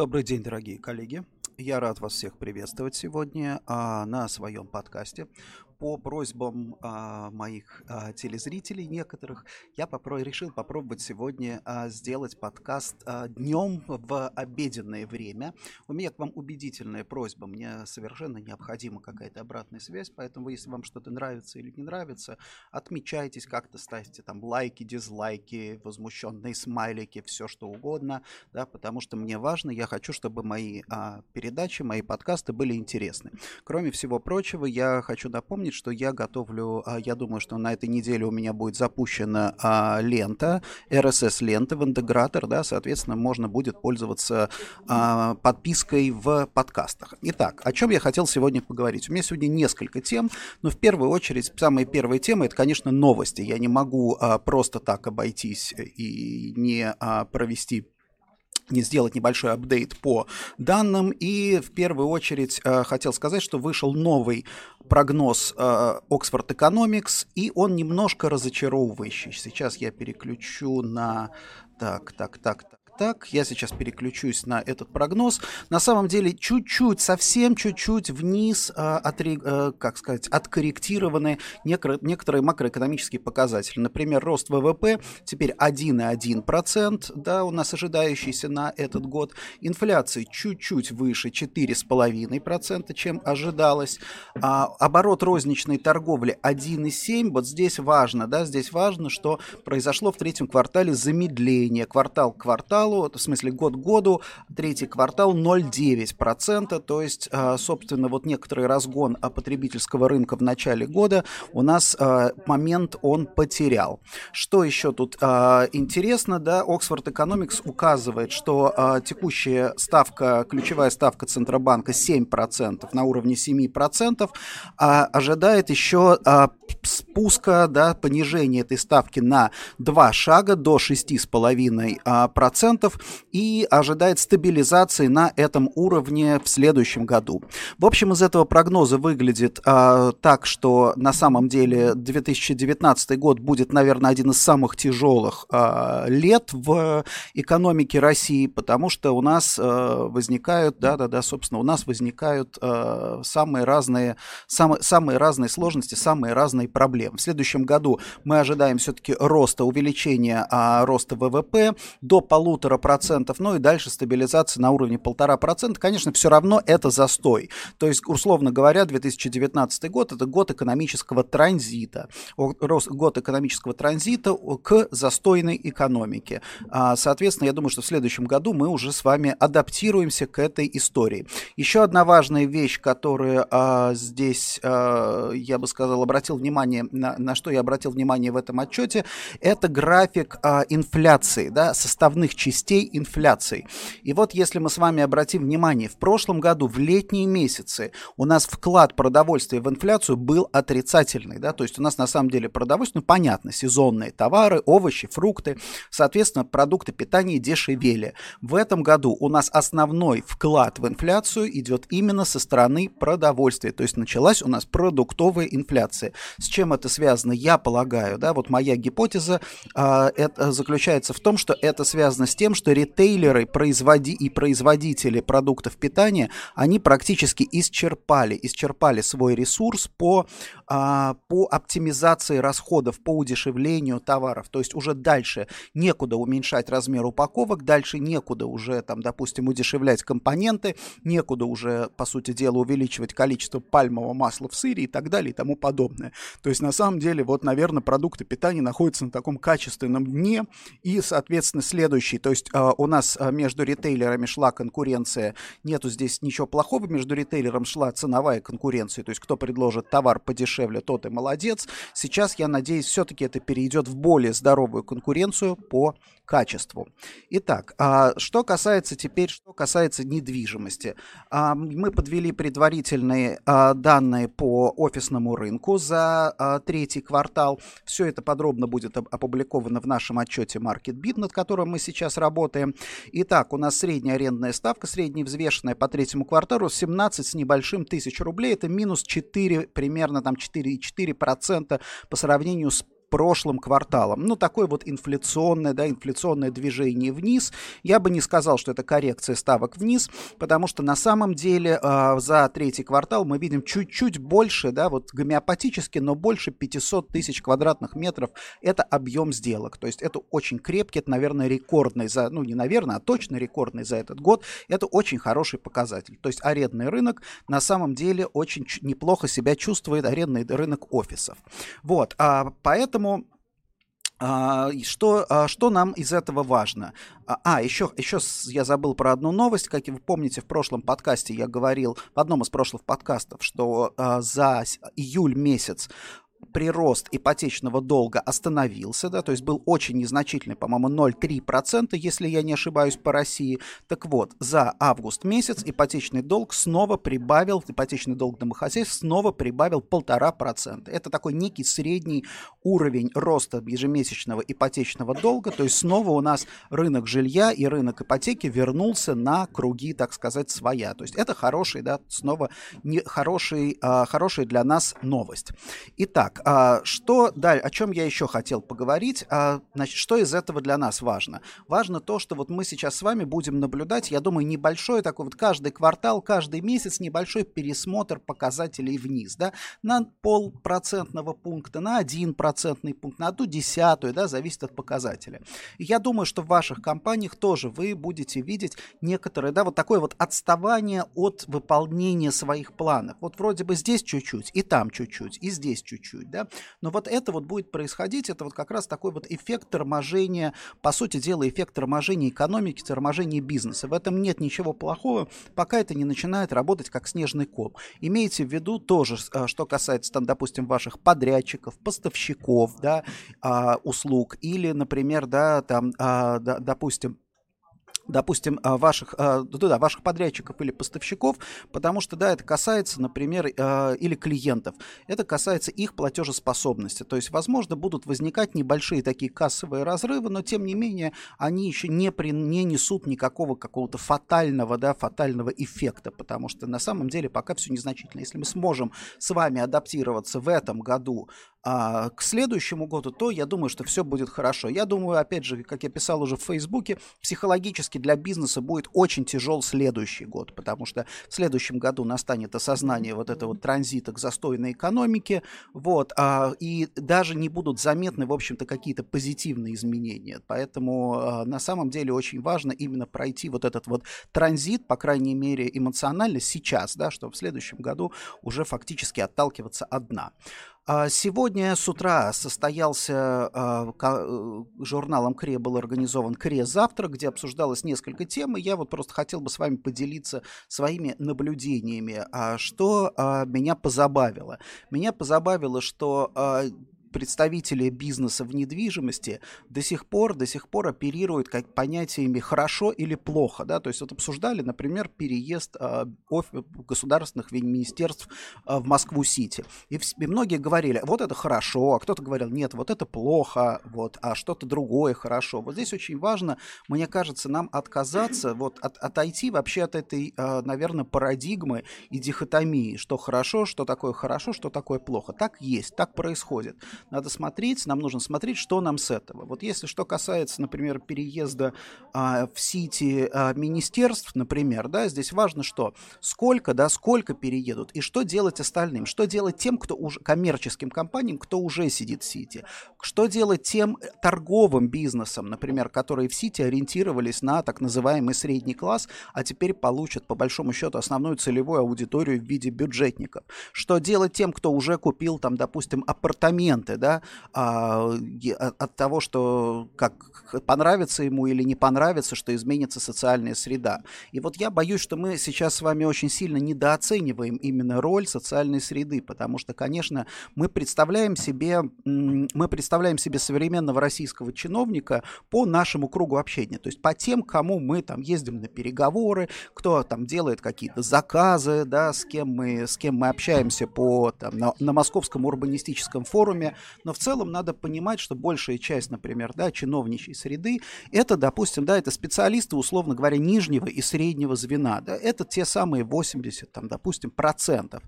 Добрый день, дорогие коллеги. Я рад вас всех приветствовать сегодня а, на своем подкасте по просьбам а, моих а, телезрителей некоторых я попро- решил попробовать сегодня а, сделать подкаст а, днем в обеденное время. У меня к вам убедительная просьба. Мне совершенно необходима какая-то обратная связь, поэтому если вам что-то нравится или не нравится, отмечайтесь как-то, ставьте там лайки, дизлайки, возмущенные смайлики, все что угодно, да, потому что мне важно, я хочу, чтобы мои а, передачи, мои подкасты были интересны. Кроме всего прочего, я хочу напомнить, напомнить, что я готовлю, а, я думаю, что на этой неделе у меня будет запущена а, лента, RSS-лента в интегратор, да, соответственно, можно будет пользоваться а, подпиской в подкастах. Итак, о чем я хотел сегодня поговорить? У меня сегодня несколько тем, но в первую очередь, самая первая тема, это, конечно, новости. Я не могу просто так обойтись и не провести не сделать небольшой апдейт по данным. И в первую очередь э, хотел сказать, что вышел новый прогноз э, Oxford Economics, и он немножко разочаровывающий. Сейчас я переключу на... Так, так, так, так так, я сейчас переключусь на этот прогноз. На самом деле чуть-чуть, совсем чуть-чуть вниз, а, отре, а, как сказать, откорректированы некоторые макроэкономические показатели. Например, рост ВВП теперь 1,1%, да, у нас ожидающийся на этот год. Инфляция чуть-чуть выше 4,5%, чем ожидалось. А, оборот розничной торговли 1,7%. Вот здесь важно, да, здесь важно, что произошло в третьем квартале замедление. Квартал к кварталу кварталу, в смысле год году, третий квартал 0,9%, то есть, а, собственно, вот некоторый разгон потребительского рынка в начале года у нас а, момент он потерял. Что еще тут а, интересно, да, Oxford Economics указывает, что текущая ставка, ключевая ставка Центробанка 7% на уровне 7%, а ожидает еще спуска, да, понижения этой ставки на два шага до 6,5%, и ожидает стабилизации на этом уровне в следующем году. В общем, из этого прогноза выглядит а, так, что на самом деле 2019 год будет, наверное, один из самых тяжелых а, лет в экономике России, потому что у нас а, возникают, да-да-да, собственно, у нас возникают а, самые разные, самые, самые разные сложности, самые разные проблемы. В следующем году мы ожидаем все-таки роста, увеличения а, роста ВВП до полутора 1,5%, ну и дальше стабилизация на уровне 1,5%, конечно, все равно это застой. То есть, условно говоря, 2019 год – это год экономического транзита, год экономического транзита к застойной экономике. А, соответственно, я думаю, что в следующем году мы уже с вами адаптируемся к этой истории. Еще одна важная вещь, которую а, здесь, а, я бы сказал, обратил внимание, на, на что я обратил внимание в этом отчете, это график инфляции, да, составных частей частей инфляции. И вот если мы с вами обратим внимание, в прошлом году в летние месяцы у нас вклад продовольствия в инфляцию был отрицательный, да, то есть у нас на самом деле продовольствие, ну понятно, сезонные товары, овощи, фрукты, соответственно, продукты питания дешевели. В этом году у нас основной вклад в инфляцию идет именно со стороны продовольствия, то есть началась у нас продуктовая инфляция. С чем это связано, я полагаю, да, вот моя гипотеза э, это заключается в том, что это связано с тем, что ритейлеры производи и производители продуктов питания, они практически исчерпали, исчерпали свой ресурс по, а, по оптимизации расходов, по удешевлению товаров. То есть уже дальше некуда уменьшать размер упаковок, дальше некуда уже, там, допустим, удешевлять компоненты, некуда уже, по сути дела, увеличивать количество пальмового масла в сыре и так далее и тому подобное. То есть на самом деле, вот, наверное, продукты питания находятся на таком качественном дне, и, соответственно, следующий, то есть э, у нас а, между ритейлерами шла конкуренция, нету здесь ничего плохого, между ритейлером шла ценовая конкуренция, то есть кто предложит товар подешевле, тот и молодец. Сейчас, я надеюсь, все-таки это перейдет в более здоровую конкуренцию по качеству. Итак, а, что касается теперь, что касается недвижимости. А, мы подвели предварительные а, данные по офисному рынку за третий квартал. Все это подробно будет опубликовано в нашем отчете MarketBid, над которым мы сейчас работаем. Итак, у нас средняя арендная ставка, средняя взвешенная по третьему кварталу 17 с небольшим тысяч рублей. Это минус 4, примерно там 4,4% по сравнению с прошлым кварталом. Ну, такое вот инфляционное, да, инфляционное движение вниз. Я бы не сказал, что это коррекция ставок вниз, потому что на самом деле э, за третий квартал мы видим чуть-чуть больше, да, вот гомеопатически, но больше 500 тысяч квадратных метров. Это объем сделок. То есть это очень крепкий, это, наверное, рекордный за, ну, не наверное, а точно рекордный за этот год. Это очень хороший показатель. То есть арендный рынок на самом деле очень неплохо себя чувствует, арендный рынок офисов. Вот, а, поэтому а, что, а, что нам из этого важно? А, еще, еще я забыл про одну новость. Как вы помните, в прошлом подкасте я говорил, в одном из прошлых подкастов, что за июль месяц прирост ипотечного долга остановился, да, то есть был очень незначительный, по-моему, 0,3%, если я не ошибаюсь, по России. Так вот, за август месяц ипотечный долг снова прибавил, ипотечный долг домохозяйств снова прибавил 1,5%. Это такой некий средний уровень роста ежемесячного ипотечного долга, то есть снова у нас рынок жилья и рынок ипотеки вернулся на круги, так сказать, своя. То есть это хороший, да, снова не, хороший, а, хорошая для нас новость. Итак, а, что далее, о чем я еще хотел поговорить? А, значит, что из этого для нас важно? Важно то, что вот мы сейчас с вами будем наблюдать, я думаю, небольшой такой вот каждый квартал, каждый месяц небольшой пересмотр показателей вниз, да, на полпроцентного пункта, на один процентный пункт, на одну десятую, да, зависит от показателя. И я думаю, что в ваших компаниях тоже вы будете видеть некоторые, да, вот такое вот отставание от выполнения своих планов. Вот вроде бы здесь чуть-чуть, и там чуть-чуть, и здесь чуть-чуть чуть-чуть, да, но вот это вот будет происходить, это вот как раз такой вот эффект торможения, по сути дела, эффект торможения экономики, торможения бизнеса. В этом нет ничего плохого, пока это не начинает работать как снежный ком. Имейте в виду тоже, а, что касается, там, допустим, ваших подрядчиков, поставщиков, да, а, услуг, или, например, да, там, а, допустим, допустим, а, ваших, а, да, ваших подрядчиков или поставщиков, потому что, да, это касается, например, а, или клиентов, это касается их платежеспособности. То есть, возможно, будут возникать небольшие такие кассовые разрывы, но, тем не менее, они еще не, при, не несут никакого какого-то фатального, да, фатального эффекта, потому что на самом деле пока все незначительно. Если мы сможем с вами адаптироваться в этом году а, к следующему году, то я думаю, что все будет хорошо. Я думаю, опять же, как я писал уже в Фейсбуке, психологически для бизнеса будет очень тяжел следующий год, потому что в следующем году настанет осознание вот этого транзита к застойной экономике, вот, а, и даже не будут заметны, в общем-то, какие-то позитивные изменения. Поэтому а, на самом деле очень важно именно пройти вот этот вот транзит, по крайней мере, эмоционально сейчас, да, чтобы в следующем году уже фактически отталкиваться от дна. А, сегодня с утра состоялся а, э, журналом КРЕ был организован КРЕ завтрак, где обсуждалось несколько тем, и я вот просто хотел бы с вами поделиться своими наблюдениями, а, что меня позабавило. Меня позабавило, что представители бизнеса в недвижимости до сих пор, до сих пор оперируют как понятиями хорошо или плохо, да, то есть вот обсуждали, например, переезд э, государственных министерств э, в Москву-Сити, и, и многие говорили, вот это хорошо, а кто-то говорил, нет, вот это плохо, вот, а что-то другое хорошо. Вот здесь очень важно, мне кажется, нам отказаться, вот, от, отойти вообще от этой, э, наверное, парадигмы и дихотомии, что хорошо, что такое хорошо, что такое плохо. Так есть, так происходит. Надо смотреть, нам нужно смотреть, что нам с этого. Вот если что касается, например, переезда а, в Сити а, министерств, например, да, здесь важно что? Сколько, да, сколько переедут и что делать остальным? Что делать тем, кто уже, коммерческим компаниям, кто уже сидит в Сити? Что делать тем торговым бизнесам, например, которые в Сити ориентировались на так называемый средний класс, а теперь получат, по большому счету, основную целевую аудиторию в виде бюджетников? Что делать тем, кто уже купил там, допустим, апартаменты, моменты, да, а, от того, что как понравится ему или не понравится, что изменится социальная среда. И вот я боюсь, что мы сейчас с вами очень сильно недооцениваем именно роль социальной среды, потому что, конечно, мы представляем себе, мы представляем себе современного российского чиновника по нашему кругу общения, то есть по тем, кому мы там ездим на переговоры, кто там делает какие-то заказы, да, с кем мы, с кем мы общаемся по, там, на, на Московском урбанистическом форуме, Но в целом надо понимать, что большая часть, например, да, чиновничьей среды, это, допустим, да, это специалисты, условно говоря, нижнего и среднего звена, да, это те самые 80, там, допустим, процентов.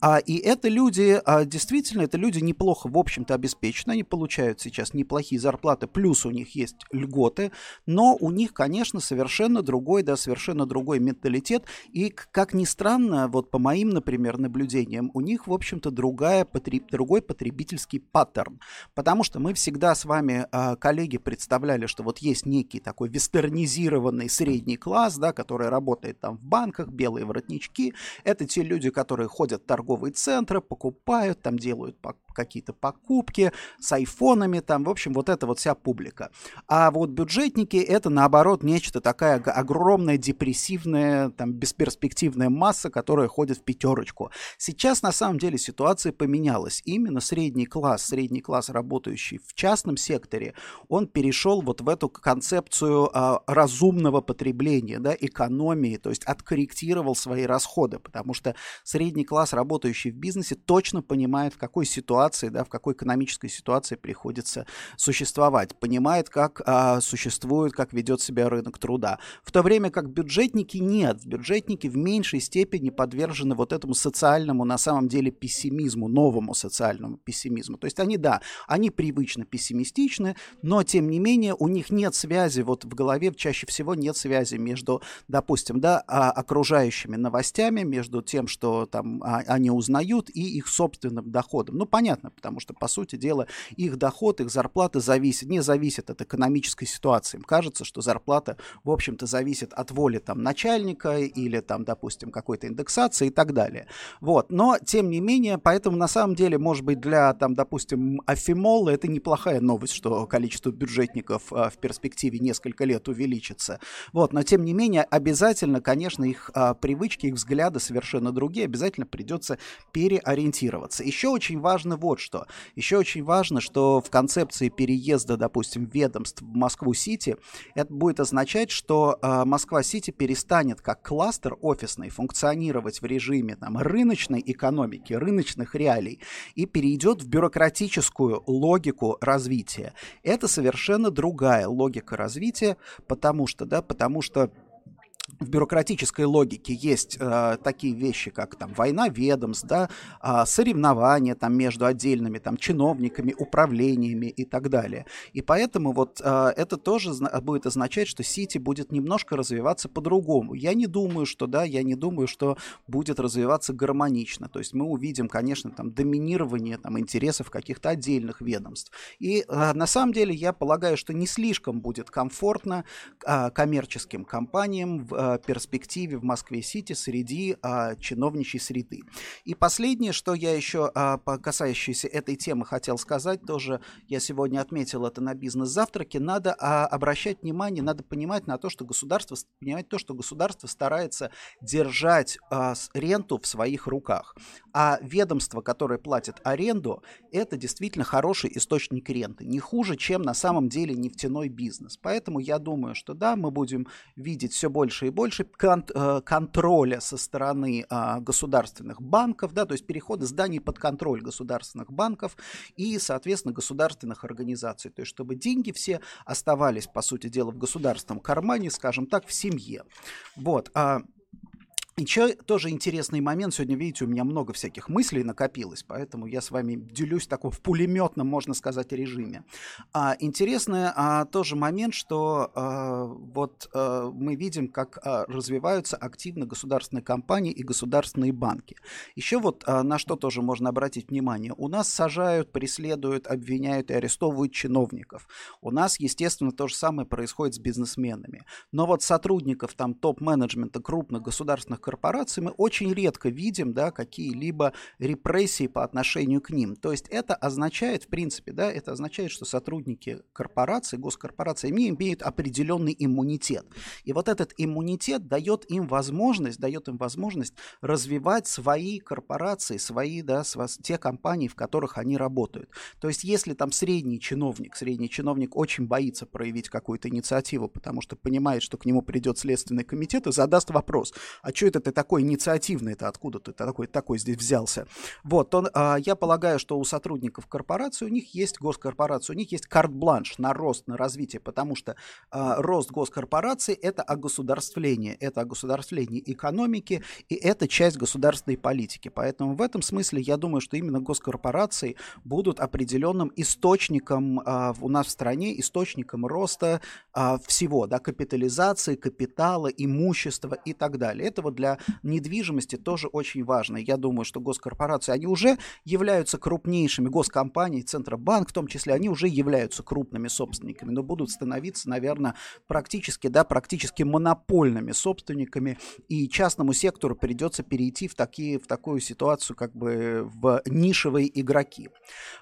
А, и это люди, а, действительно, это люди неплохо, в общем-то, обеспечены, они получают сейчас неплохие зарплаты, плюс у них есть льготы, но у них, конечно, совершенно другой, да, совершенно другой менталитет, и, как ни странно, вот по моим, например, наблюдениям, у них, в общем-то, другая, потреб... другой потребительский паттерн, потому что мы всегда с вами, а, коллеги, представляли, что вот есть некий такой вестернизированный средний класс, да, который работает там в банках, белые воротнички, это те люди, которые ходят в торговые центры, покупают, там делают какие-то покупки с айфонами, там, в общем, вот это вот вся публика. А вот бюджетники это, наоборот, нечто такая огромная, депрессивная, там, бесперспективная масса, которая ходит в пятерочку. Сейчас, на самом деле, ситуация поменялась. Именно средний класс, средний класс, работающий в частном секторе, он перешел вот в эту концепцию а, разумного потребления, да, экономии, то есть откорректировал свои расходы, потому что средний класс, работающий в бизнесе, точно понимает, в какой ситуации ситуации, да, в какой экономической ситуации приходится существовать, понимает, как а, существует, как ведет себя рынок труда. В то время как бюджетники нет, бюджетники в меньшей степени подвержены вот этому социальному, на самом деле, пессимизму, новому социальному пессимизму. То есть они, да, они привычно пессимистичны, но, тем не менее, у них нет связи, вот в голове чаще всего нет связи между, допустим, да, а, окружающими новостями, между тем, что там а, они узнают, и их собственным доходом. Ну, понятно, понятно, потому что, по сути дела, их доход, их зарплата зависит, не зависит от экономической ситуации. Им кажется, что зарплата, в общем-то, зависит от воли там начальника или там, допустим, какой-то индексации и так далее. Вот. Но, тем не менее, поэтому на самом деле, может быть, для, там, допустим, Афимола это неплохая новость, что количество бюджетников а, в перспективе несколько лет увеличится. Вот. Но, тем не менее, обязательно, конечно, их а, привычки, их взгляды совершенно другие, обязательно придется переориентироваться. Еще очень важно вот что. Еще очень важно, что в концепции переезда, допустим, ведомств в Москву-Сити, это будет означать, что э, Москва-Сити перестанет как кластер офисный функционировать в режиме там, рыночной экономики, рыночных реалий и перейдет в бюрократическую логику развития. Это совершенно другая логика развития, потому что, да, потому что в бюрократической логике есть э, такие вещи, как там война ведомств, да, э, соревнования там между отдельными там чиновниками, управлениями и так далее. И поэтому вот э, это тоже будет означать, что Сити будет немножко развиваться по-другому. Я не думаю, что да, я не думаю, что будет развиваться гармонично. То есть мы увидим, конечно, там доминирование там интересов каких-то отдельных ведомств. И э, на самом деле я полагаю, что не слишком будет комфортно э, коммерческим компаниям в Э, перспективе в Москве-Сити среди а, чиновничьей среды. И последнее, что я еще по касающейся этой темы хотел сказать, тоже я сегодня отметил это на бизнес-завтраке, надо а, обращать внимание, надо понимать на то, что государство, понимать то, что государство старается держать а, ренту в своих руках. А ведомство, которое платит аренду, это действительно хороший источник ренты. Не хуже, чем на самом деле нефтяной бизнес. Поэтому я думаю, что да, мы будем видеть все больше и больше кон- э, контроля со стороны а, государственных банков, да, то есть перехода зданий под контроль государственных банков и, соответственно, государственных организаций. То есть чтобы деньги все оставались, по сути дела, в государственном кармане, скажем так, в семье. Вот. Еще тоже интересный момент. Сегодня, видите, у меня много всяких мыслей накопилось, поэтому я с вами делюсь таком в пулеметном, можно сказать, режиме. А, интересный а, тоже момент, что а, вот а, мы видим, как а, развиваются активно государственные компании и государственные банки. Еще вот а, на что тоже можно обратить внимание. У нас сажают, преследуют, обвиняют и арестовывают чиновников. У нас, естественно, то же самое происходит с бизнесменами. Но вот сотрудников там топ-менеджмента крупных государственных корпораций мы очень редко видим да, какие-либо репрессии по отношению к ним. То есть это означает, в принципе, да, это означает, что сотрудники корпораций, госкорпораций, они имеют определенный иммунитет. И вот этот иммунитет дает им возможность, дает им возможность развивать свои корпорации, свои, да, те компании, в которых они работают. То есть если там средний чиновник, средний чиновник очень боится проявить какую-то инициативу, потому что понимает, что к нему придет Следственный комитет и задаст вопрос, а что это откуда ты такой инициативный, это откуда ты такой, такой здесь взялся. Вот, он, а, я полагаю, что у сотрудников корпорации, у них есть госкорпорация, у них есть карт-бланш на рост, на развитие, потому что а, рост госкорпорации – это огосударствление, это огосударствление экономики, и это часть государственной политики. Поэтому в этом смысле я думаю, что именно госкорпорации будут определенным источником а, у нас в стране, источником роста а, всего, да, капитализации, капитала, имущества и так далее. Это вот для недвижимости тоже очень важно. Я думаю, что госкорпорации, они уже являются крупнейшими, госкомпании, Центробанк в том числе, они уже являются крупными собственниками, но будут становиться, наверное, практически, да, практически монопольными собственниками, и частному сектору придется перейти в, такие, в такую ситуацию, как бы в нишевые игроки.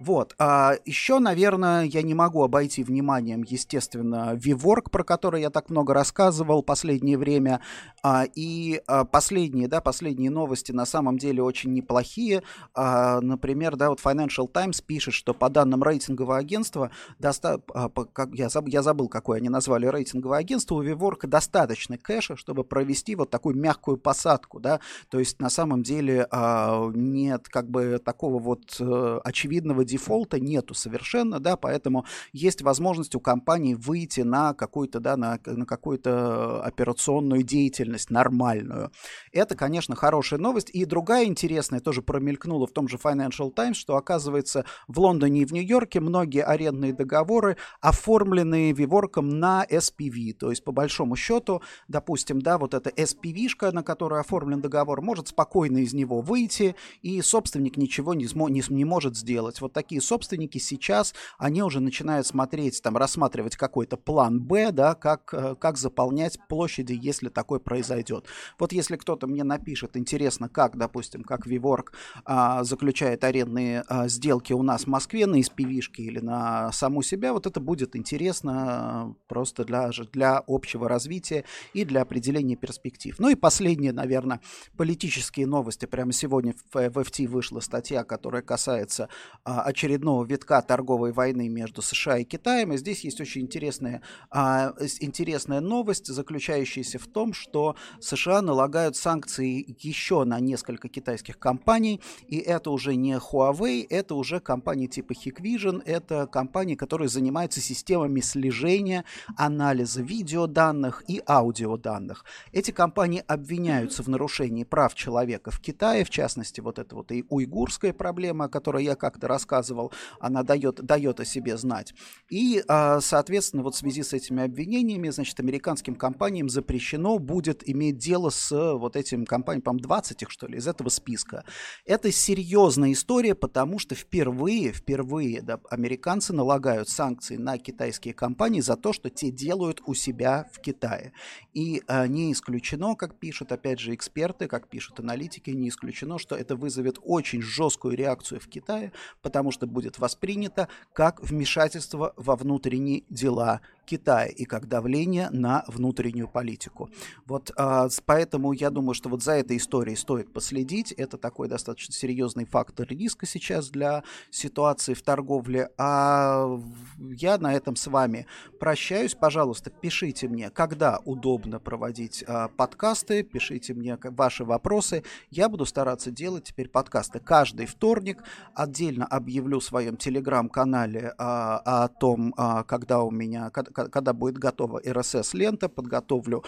Вот. А еще, наверное, я не могу обойти вниманием, естественно, VWork, про который я так много рассказывал последнее время, а, и а, последние, да, последние новости на самом деле очень неплохие. А, например, да, вот Financial Times пишет, что по данным рейтингового агентства, доста... а, я, заб... я забыл, какое они назвали рейтинговое агентство, у VWork достаточно кэша, чтобы провести вот такую мягкую посадку, да, то есть на самом деле а, нет как бы такого вот а, очевидного дефолта, нету совершенно, да, поэтому есть возможность у компании выйти на какую-то, да, на, на какую-то операционную деятельность нормальную. Это, конечно, хорошая новость. И другая интересная тоже промелькнула в том же Financial Times, что, оказывается, в Лондоне и в Нью-Йорке многие арендные договоры оформлены Виворком на SPV. То есть, по большому счету, допустим, да, вот эта SPV-шка, на которую оформлен договор, может спокойно из него выйти, и собственник ничего не, смо- не, не может сделать. Вот такие собственники сейчас, они уже начинают смотреть, там, рассматривать какой-то план Б, да, как, э, как заполнять площади, если такой произойдет. Вот если кто-то мне напишет, интересно, как, допустим, как Виворк а, заключает арендные а, сделки у нас в Москве на SPV-шке или на саму себя, вот это будет интересно а, просто для, для общего развития и для определения перспектив. Ну и последнее, наверное, политические новости. Прямо сегодня в FT вышла статья, которая касается а, очередного витка торговой войны между США и Китаем. И здесь есть очень интересная, а, интересная новость, заключающаяся в том, что США налагают санкции еще на несколько китайских компаний, и это уже не Huawei, это уже компании типа Hikvision, это компании, которые занимаются системами слежения, анализа видеоданных и аудиоданных. Эти компании обвиняются в нарушении прав человека в Китае, в частности, вот эта вот и уйгурская проблема, о которой я как-то рассказывал, она дает, дает о себе знать. И, а, соответственно, вот в связи с этими обвинениями, значит, американским компаниям запрещено будет иметь дело с вот этим компаниям, по-моему, 20 их, что ли, из этого списка. Это серьезная история, потому что впервые, впервые да, американцы налагают санкции на китайские компании за то, что те делают у себя в Китае. И а, не исключено, как пишут, опять же, эксперты, как пишут аналитики, не исключено, что это вызовет очень жесткую реакцию в Китае, потому что будет воспринято как вмешательство во внутренние дела Китая и как давление на внутреннюю политику. Вот а, поэтому я думаю, что вот за этой историей стоит последить. Это такой достаточно серьезный фактор риска сейчас для ситуации в торговле. А я на этом с вами прощаюсь. Пожалуйста, пишите мне, когда удобно проводить а, подкасты, пишите мне ваши вопросы. Я буду стараться делать теперь подкасты каждый вторник. Отдельно объявлю в своем телеграм-канале а, о том, когда у меня, когда будет готова RSS-лента, подготовлю,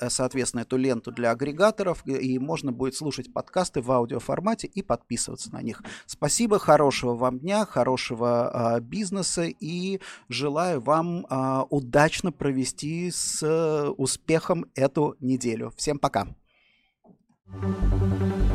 э, соответственно, эту ленту для агрегаторов, и можно будет слушать подкасты в аудиоформате и подписываться на них. Спасибо, хорошего вам дня, хорошего а, бизнеса и желаю вам а, удачно провести с успехом эту неделю. Всем пока! thank you